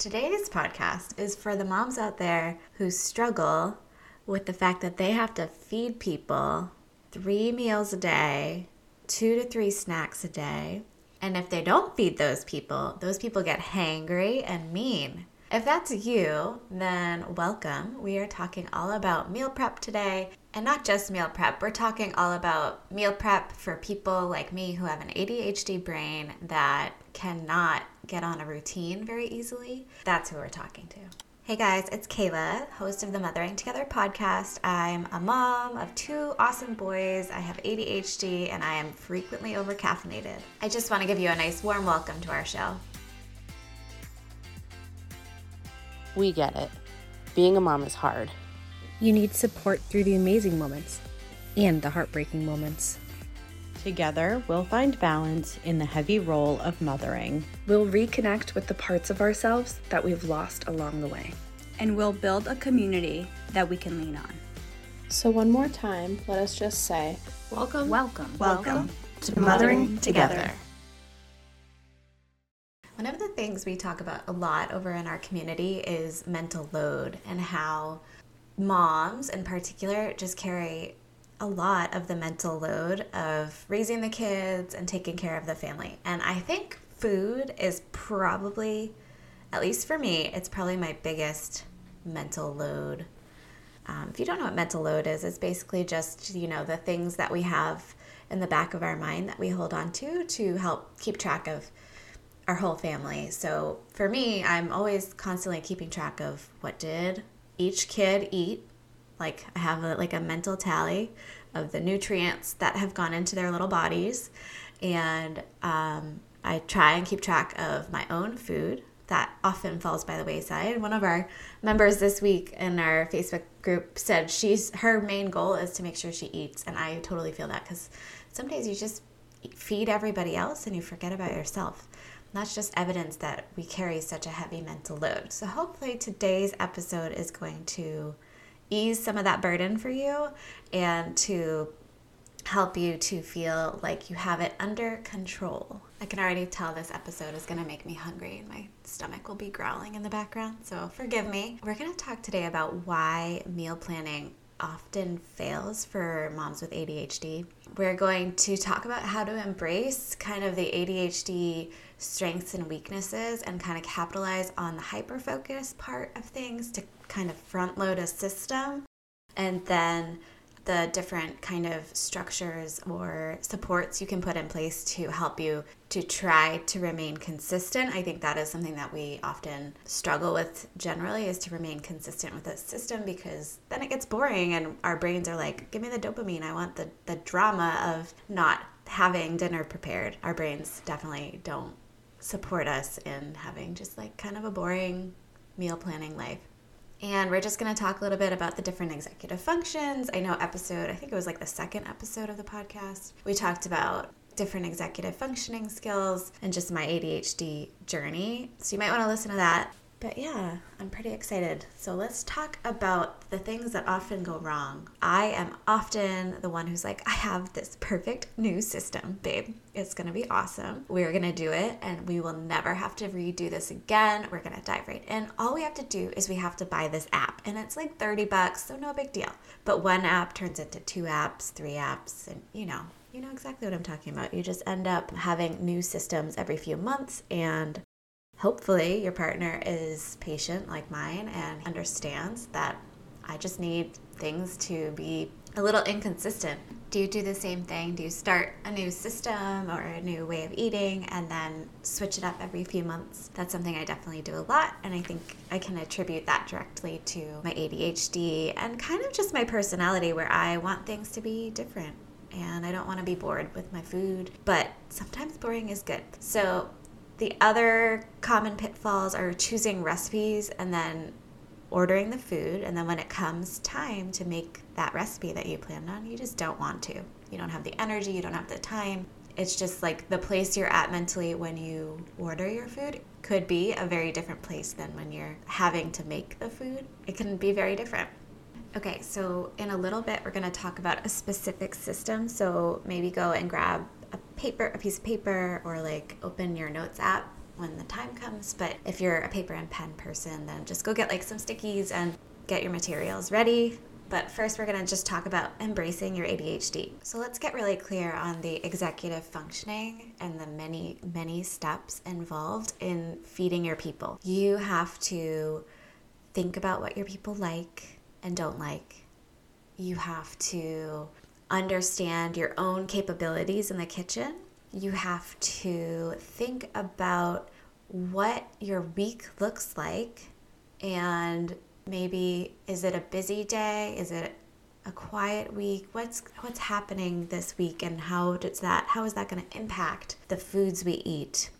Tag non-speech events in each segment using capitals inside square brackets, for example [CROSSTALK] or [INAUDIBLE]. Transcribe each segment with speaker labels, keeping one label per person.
Speaker 1: Today's podcast is for the moms out there who struggle with the fact that they have to feed people three meals a day, two to three snacks a day. And if they don't feed those people, those people get hangry and mean. If that's you, then welcome. We are talking all about meal prep today. And not just meal prep, we're talking all about meal prep for people like me who have an ADHD brain that cannot get on a routine very easily. That's who we're talking to. Hey guys, it's Kayla, host of the Mothering Together podcast. I'm a mom of two awesome boys. I have ADHD and I am frequently overcaffeinated. I just want to give you a nice warm welcome to our show.
Speaker 2: We get it. Being a mom is hard.
Speaker 3: You need support through the amazing moments and the heartbreaking moments.
Speaker 4: Together, we'll find balance in the heavy role of mothering.
Speaker 3: We'll reconnect with the parts of ourselves that we've lost along the way.
Speaker 5: And we'll build a community that we can lean on.
Speaker 2: So, one more time, let us just say
Speaker 5: welcome, welcome,
Speaker 1: welcome to Mothering Together. One of the things we talk about a lot over in our community is mental load and how moms in particular just carry a lot of the mental load of raising the kids and taking care of the family. And I think food is probably, at least for me, it's probably my biggest mental load. Um, if you don't know what mental load is, it's basically just, you know, the things that we have in the back of our mind that we hold on to to help keep track of our whole family. So for me, I'm always constantly keeping track of what did each kid eat like I have a, like a mental tally of the nutrients that have gone into their little bodies, and um, I try and keep track of my own food that often falls by the wayside. One of our members this week in our Facebook group said she's her main goal is to make sure she eats, and I totally feel that because some days you just feed everybody else and you forget about yourself. that's just evidence that we carry such a heavy mental load. So hopefully today's episode is going to ease some of that burden for you and to help you to feel like you have it under control. I can already tell this episode is going to make me hungry and my stomach will be growling in the background, so forgive me. We're going to talk today about why meal planning often fails for moms with ADHD. We're going to talk about how to embrace kind of the ADHD strengths and weaknesses and kind of capitalize on the hyper focus part of things to kind of front load a system and then the different kind of structures or supports you can put in place to help you to try to remain consistent. I think that is something that we often struggle with generally is to remain consistent with a system because then it gets boring and our brains are like, give me the dopamine. I want the, the drama of not having dinner prepared. Our brains definitely don't support us in having just like kind of a boring meal planning life. And we're just going to talk a little bit about the different executive functions. I know, episode, I think it was like the second episode of the podcast, we talked about different executive functioning skills and just my ADHD journey. So you might want to listen to that. But yeah, I'm pretty excited. So let's talk about the things that often go wrong. I am often the one who's like, I have this perfect new system, babe. It's gonna be awesome. We're gonna do it and we will never have to redo this again. We're gonna dive right in. All we have to do is we have to buy this app and it's like 30 bucks, so no big deal. But one app turns into two apps, three apps, and you know, you know exactly what I'm talking about. You just end up having new systems every few months and hopefully your partner is patient like mine and understands that I just need things to be a little inconsistent. Do you do the same thing? Do you start a new system or a new way of eating and then switch it up every few months? That's something I definitely do a lot, and I think I can attribute that directly to my ADHD and kind of just my personality where I want things to be different and I don't want to be bored with my food, but sometimes boring is good. So the other common pitfalls are choosing recipes and then ordering the food. And then when it comes time to make that recipe that you planned on, you just don't want to. You don't have the energy, you don't have the time. It's just like the place you're at mentally when you order your food could be a very different place than when you're having to make the food. It can be very different. Okay, so in a little bit, we're going to talk about a specific system. So maybe go and grab a paper, a piece of paper, or like open your notes app when the time comes. But if you're a paper and pen person, then just go get like some stickies and get your materials ready. But first, we're going to just talk about embracing your ADHD. So let's get really clear on the executive functioning and the many, many steps involved in feeding your people. You have to think about what your people like and don't like. You have to understand your own capabilities in the kitchen. You have to think about what your week looks like and maybe is it a busy day is it a quiet week what's what's happening this week and how does that how is that going to impact the foods we eat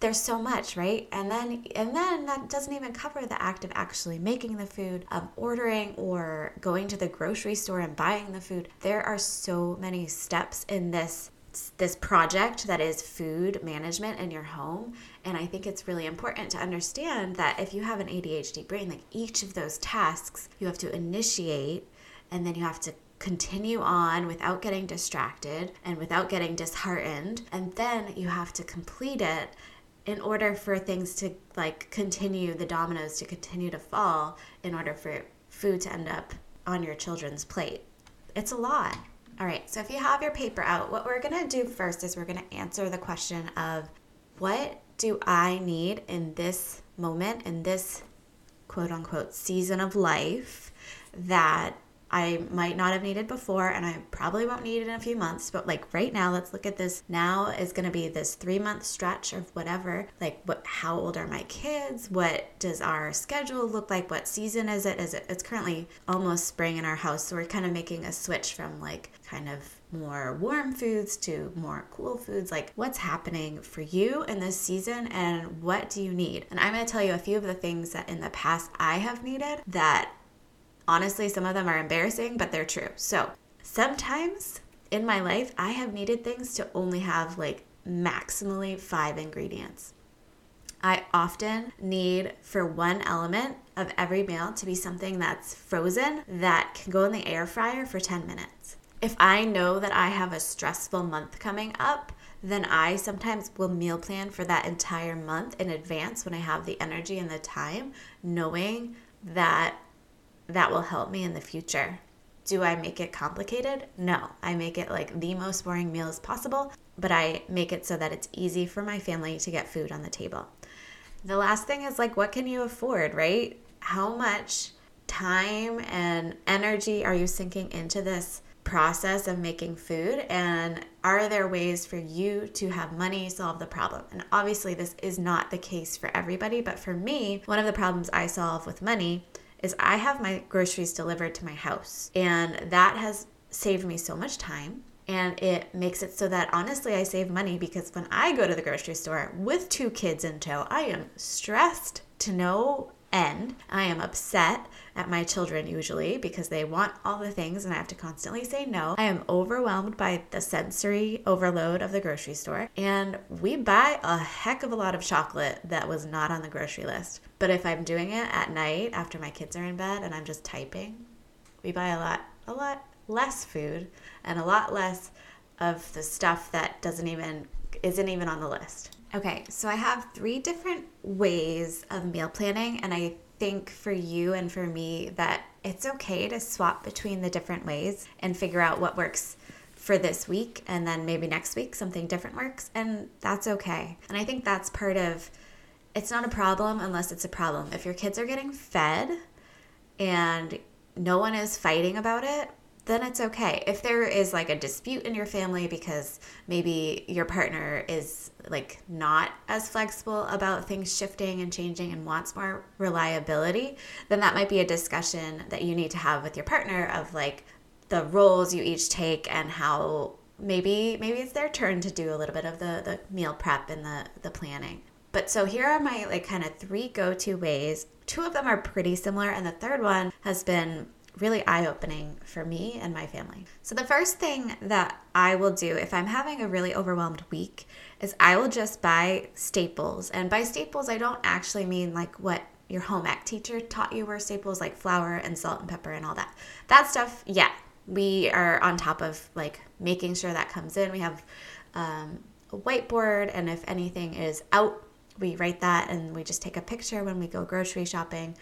Speaker 1: there's so much right and then and then that doesn't even cover the act of actually making the food of ordering or going to the grocery store and buying the food there are so many steps in this this project that is food management in your home. And I think it's really important to understand that if you have an ADHD brain, like each of those tasks you have to initiate and then you have to continue on without getting distracted and without getting disheartened. And then you have to complete it in order for things to like continue, the dominoes to continue to fall in order for food to end up on your children's plate. It's a lot. All right, so if you have your paper out, what we're gonna do first is we're gonna answer the question of what do I need in this moment, in this quote unquote season of life that I might not have needed before, and I probably won't need it in a few months. But like right now, let's look at this. Now is going to be this three month stretch of whatever. Like, what? How old are my kids? What does our schedule look like? What season is it? Is it? It's currently almost spring in our house, so we're kind of making a switch from like kind of more warm foods to more cool foods. Like, what's happening for you in this season, and what do you need? And I'm going to tell you a few of the things that in the past I have needed that Honestly, some of them are embarrassing, but they're true. So sometimes in my life, I have needed things to only have like maximally five ingredients. I often need for one element of every meal to be something that's frozen that can go in the air fryer for 10 minutes. If I know that I have a stressful month coming up, then I sometimes will meal plan for that entire month in advance when I have the energy and the time, knowing that that will help me in the future. Do I make it complicated? No. I make it like the most boring meals possible, but I make it so that it's easy for my family to get food on the table. The last thing is like, what can you afford, right? How much time and energy are you sinking into this process of making food? And are there ways for you to have money solve the problem? And obviously, this is not the case for everybody, but for me, one of the problems I solve with money is I have my groceries delivered to my house. And that has saved me so much time. And it makes it so that honestly, I save money because when I go to the grocery store with two kids in tow, I am stressed to no end. I am upset at my children usually because they want all the things and I have to constantly say no. I am overwhelmed by the sensory overload of the grocery store. And we buy a heck of a lot of chocolate that was not on the grocery list. But if I'm doing it at night after my kids are in bed and I'm just typing, we buy a lot, a lot less food and a lot less of the stuff that doesn't even isn't even on the list. Okay, so I have three different ways of meal planning, and I think for you and for me that it's okay to swap between the different ways and figure out what works for this week, and then maybe next week something different works, and that's okay. And I think that's part of it's not a problem unless it's a problem. If your kids are getting fed and no one is fighting about it, then it's okay. If there is like a dispute in your family because maybe your partner is like not as flexible about things shifting and changing and wants more reliability, then that might be a discussion that you need to have with your partner of like the roles you each take and how maybe maybe it's their turn to do a little bit of the the meal prep and the the planning. But so here are my like kind of three go-to ways. Two of them are pretty similar and the third one has been really eye opening for me and my family. So, the first thing that I will do if I'm having a really overwhelmed week is I will just buy staples. And by staples, I don't actually mean like what your home ec teacher taught you were staples like flour and salt and pepper and all that. That stuff, yeah, we are on top of like making sure that comes in. We have um, a whiteboard, and if anything is out we write that and we just take a picture when we go grocery shopping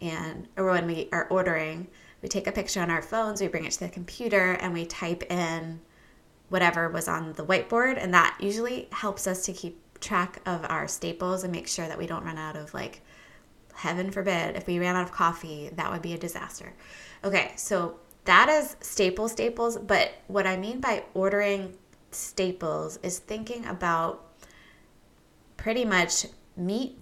Speaker 1: and or when we are ordering. We take a picture on our phones, we bring it to the computer and we type in whatever was on the whiteboard and that usually helps us to keep track of our staples and make sure that we don't run out of like heaven forbid if we ran out of coffee that would be a disaster. Okay so that is staple staples but what i mean by ordering staples is thinking about pretty much meat.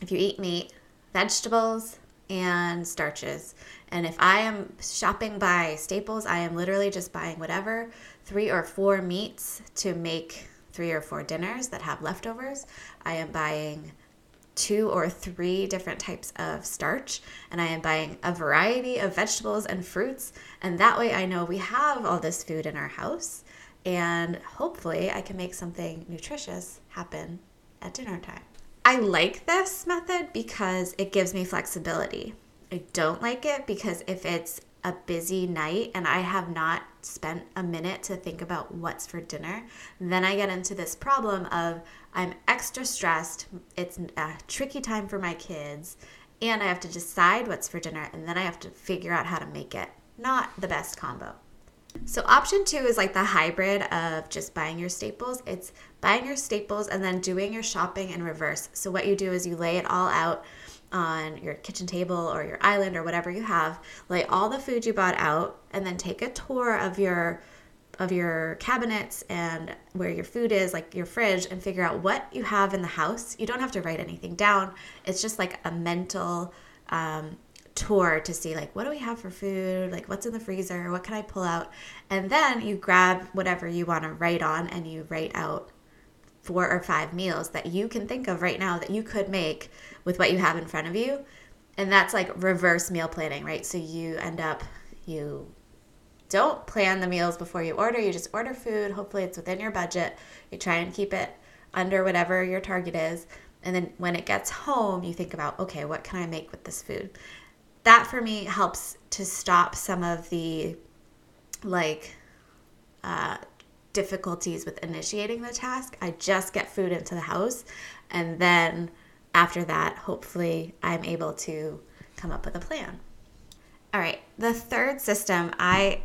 Speaker 1: If you eat meat vegetables and starches and if i am shopping by staples i am literally just buying whatever three or four meats to make three or four dinners that have leftovers. I am buying two or three different types of starch and I am buying a variety of vegetables and fruits. And that way I know we have all this food in our house and hopefully I can make something nutritious happen at dinner time. I like this method because it gives me flexibility. I don't like it because if it's a busy night and I have not spent a minute to think about what's for dinner, then I get into this problem of I'm extra stressed. It's a tricky time for my kids, and I have to decide what's for dinner, and then I have to figure out how to make it. Not the best combo. So, option two is like the hybrid of just buying your staples. It's buying your staples and then doing your shopping in reverse. So, what you do is you lay it all out on your kitchen table or your island or whatever you have, lay all the food you bought out and then take a tour of your of your cabinets and where your food is, like your fridge, and figure out what you have in the house. You don't have to write anything down. It's just like a mental um, tour to see like what do we have for food, like what's in the freezer, what can I pull out, and then you grab whatever you want to write on and you write out four or five meals that you can think of right now that you could make with what you have in front of you. And that's like reverse meal planning, right? So you end up, you don't plan the meals before you order, you just order food. Hopefully, it's within your budget. You try and keep it under whatever your target is. And then when it gets home, you think about, okay, what can I make with this food? That for me helps to stop some of the like uh, difficulties with initiating the task. I just get food into the house and then after that, hopefully, I'm able to come up with a plan. All right, the third system I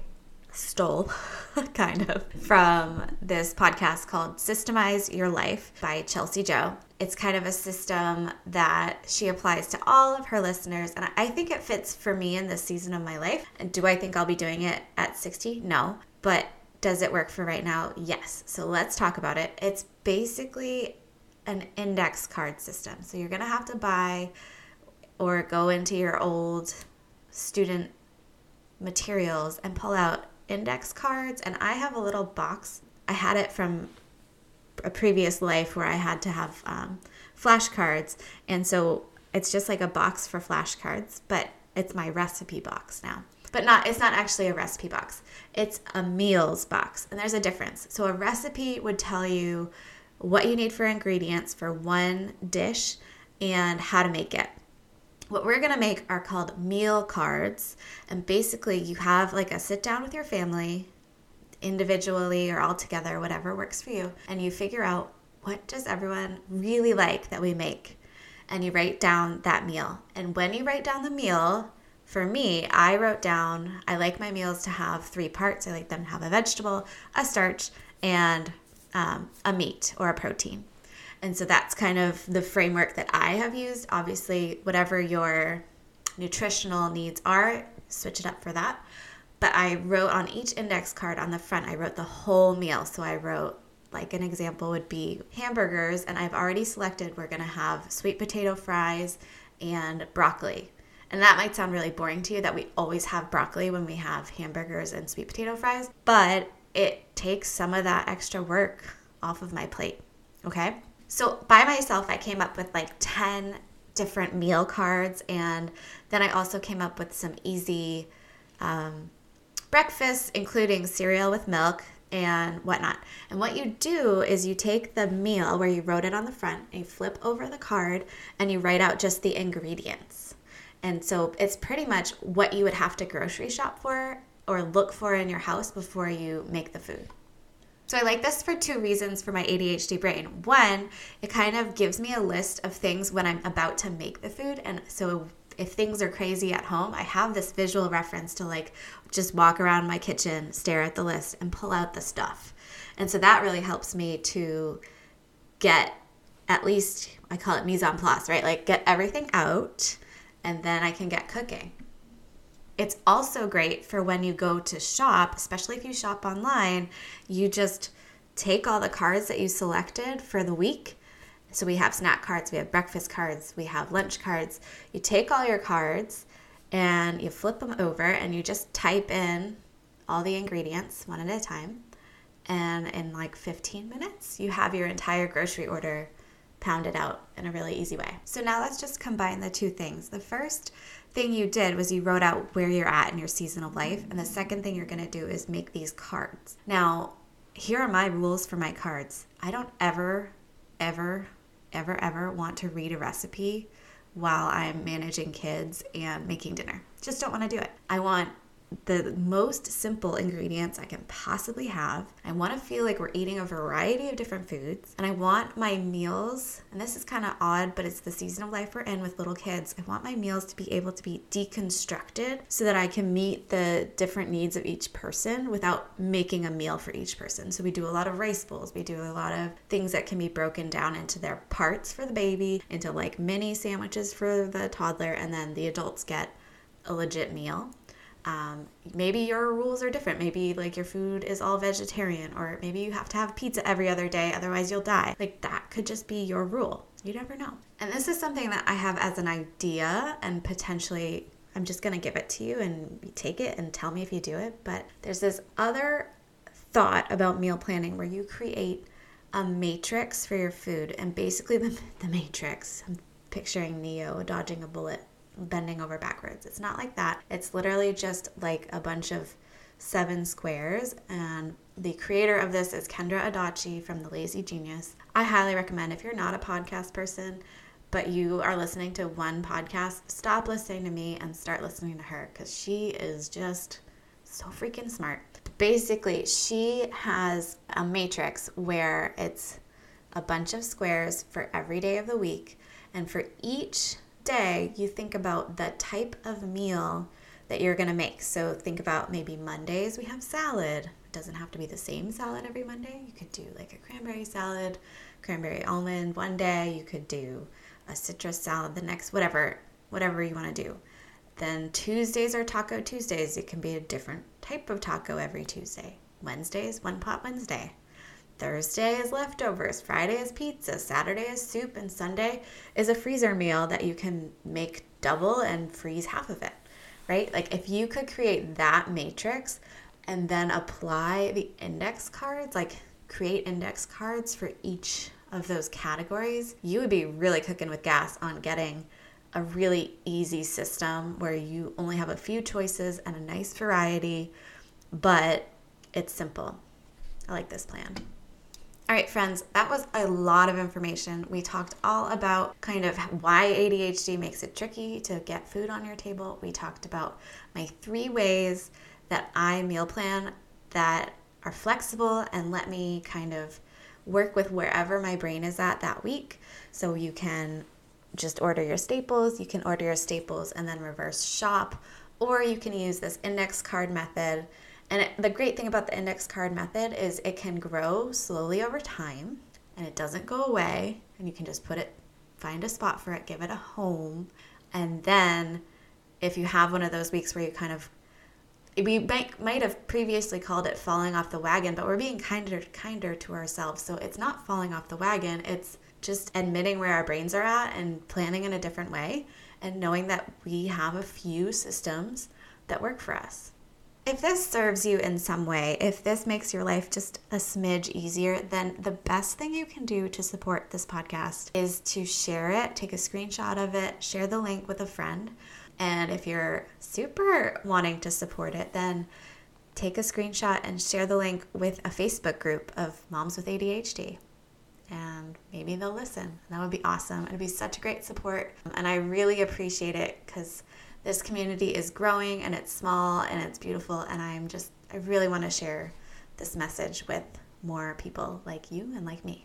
Speaker 1: stole [LAUGHS] kind of from this podcast called Systemize Your Life by Chelsea Joe. It's kind of a system that she applies to all of her listeners, and I think it fits for me in this season of my life. And do I think I'll be doing it at 60? No. But does it work for right now? Yes. So let's talk about it. It's basically an index card system. So you're going to have to buy or go into your old student materials and pull out index cards. And I have a little box. I had it from a previous life where I had to have um, flashcards. And so it's just like a box for flashcards, but it's my recipe box now. But not it's not actually a recipe box. It's a meals box. And there's a difference. So a recipe would tell you what you need for ingredients for one dish, and how to make it. What we're gonna make are called meal cards, and basically, you have like a sit down with your family, individually or all together, whatever works for you, and you figure out what does everyone really like that we make, and you write down that meal. And when you write down the meal, for me, I wrote down I like my meals to have three parts. I like them to have a vegetable, a starch, and um, a meat or a protein. And so that's kind of the framework that I have used. Obviously, whatever your nutritional needs are, switch it up for that. But I wrote on each index card on the front, I wrote the whole meal. So I wrote, like, an example would be hamburgers, and I've already selected we're gonna have sweet potato fries and broccoli. And that might sound really boring to you that we always have broccoli when we have hamburgers and sweet potato fries, but it takes some of that extra work off of my plate. Okay. So by myself, I came up with like 10 different meal cards. And then I also came up with some easy um, breakfasts, including cereal with milk and whatnot. And what you do is you take the meal where you wrote it on the front and you flip over the card and you write out just the ingredients. And so it's pretty much what you would have to grocery shop for or look for in your house before you make the food. So I like this for two reasons for my ADHD brain. One, it kind of gives me a list of things when I'm about to make the food. And so if things are crazy at home, I have this visual reference to like just walk around my kitchen, stare at the list, and pull out the stuff. And so that really helps me to get at least, I call it mise en place, right? Like get everything out and then I can get cooking. It's also great for when you go to shop, especially if you shop online, you just take all the cards that you selected for the week. So we have snack cards, we have breakfast cards, we have lunch cards. You take all your cards and you flip them over and you just type in all the ingredients one at a time. And in like 15 minutes, you have your entire grocery order pounded out in a really easy way. So now let's just combine the two things. The first thing you did was you wrote out where you're at in your season of life. And the second thing you're going to do is make these cards. Now, here are my rules for my cards. I don't ever, ever, ever, ever want to read a recipe while I'm managing kids and making dinner. Just don't want to do it. I want the most simple ingredients I can possibly have. I want to feel like we're eating a variety of different foods. And I want my meals, and this is kind of odd, but it's the season of life we're in with little kids. I want my meals to be able to be deconstructed so that I can meet the different needs of each person without making a meal for each person. So we do a lot of rice bowls, we do a lot of things that can be broken down into their parts for the baby, into like mini sandwiches for the toddler, and then the adults get a legit meal. Um, maybe your rules are different. Maybe like your food is all vegetarian, or maybe you have to have pizza every other day, otherwise you'll die. Like that could just be your rule. You never know. And this is something that I have as an idea, and potentially I'm just gonna give it to you and take it and tell me if you do it. But there's this other thought about meal planning where you create a matrix for your food, and basically [LAUGHS] the, the matrix. I'm picturing Neo dodging a bullet bending over backwards. It's not like that. It's literally just like a bunch of seven squares. And the creator of this is Kendra Adachi from The Lazy Genius. I highly recommend if you're not a podcast person, but you are listening to one podcast, stop listening to me and start listening to her because she is just so freaking smart. Basically, she has a matrix where it's a bunch of squares for every day of the week. And for each day, you think about the type of meal that you're going to make. So think about maybe Mondays we have salad. It doesn't have to be the same salad every Monday. You could do like a cranberry salad, cranberry almond one day. You could do a citrus salad the next, whatever, whatever you want to do. Then Tuesdays are Taco Tuesdays. It can be a different type of taco every Tuesday. Wednesdays, one pot Wednesday. Thursday is leftovers, Friday is pizza, Saturday is soup, and Sunday is a freezer meal that you can make double and freeze half of it, right? Like if you could create that matrix and then apply the index cards, like create index cards for each of those categories, you would be really cooking with gas on getting a really easy system where you only have a few choices and a nice variety, but it's simple. I like this plan. All right, friends, that was a lot of information. We talked all about kind of why ADHD makes it tricky to get food on your table. We talked about my three ways that I meal plan that are flexible and let me kind of work with wherever my brain is at that week. So you can just order your staples, you can order your staples and then reverse shop, or you can use this index card method and it, the great thing about the index card method is it can grow slowly over time and it doesn't go away. And you can just put it, find a spot for it, give it a home. And then if you have one of those weeks where you kind of, we might, might have previously called it falling off the wagon, but we're being kinder, kinder to ourselves. So it's not falling off the wagon, it's just admitting where our brains are at and planning in a different way and knowing that we have a few systems that work for us. If this serves you in some way, if this makes your life just a smidge easier, then the best thing you can do to support this podcast is to share it, take a screenshot of it, share the link with a friend. And if you're super wanting to support it, then take a screenshot and share the link with a Facebook group of moms with ADHD. And maybe they'll listen. That would be awesome. It'd be such a great support. And I really appreciate it because this community is growing and it's small and it's beautiful and i'm just i really want to share this message with more people like you and like me.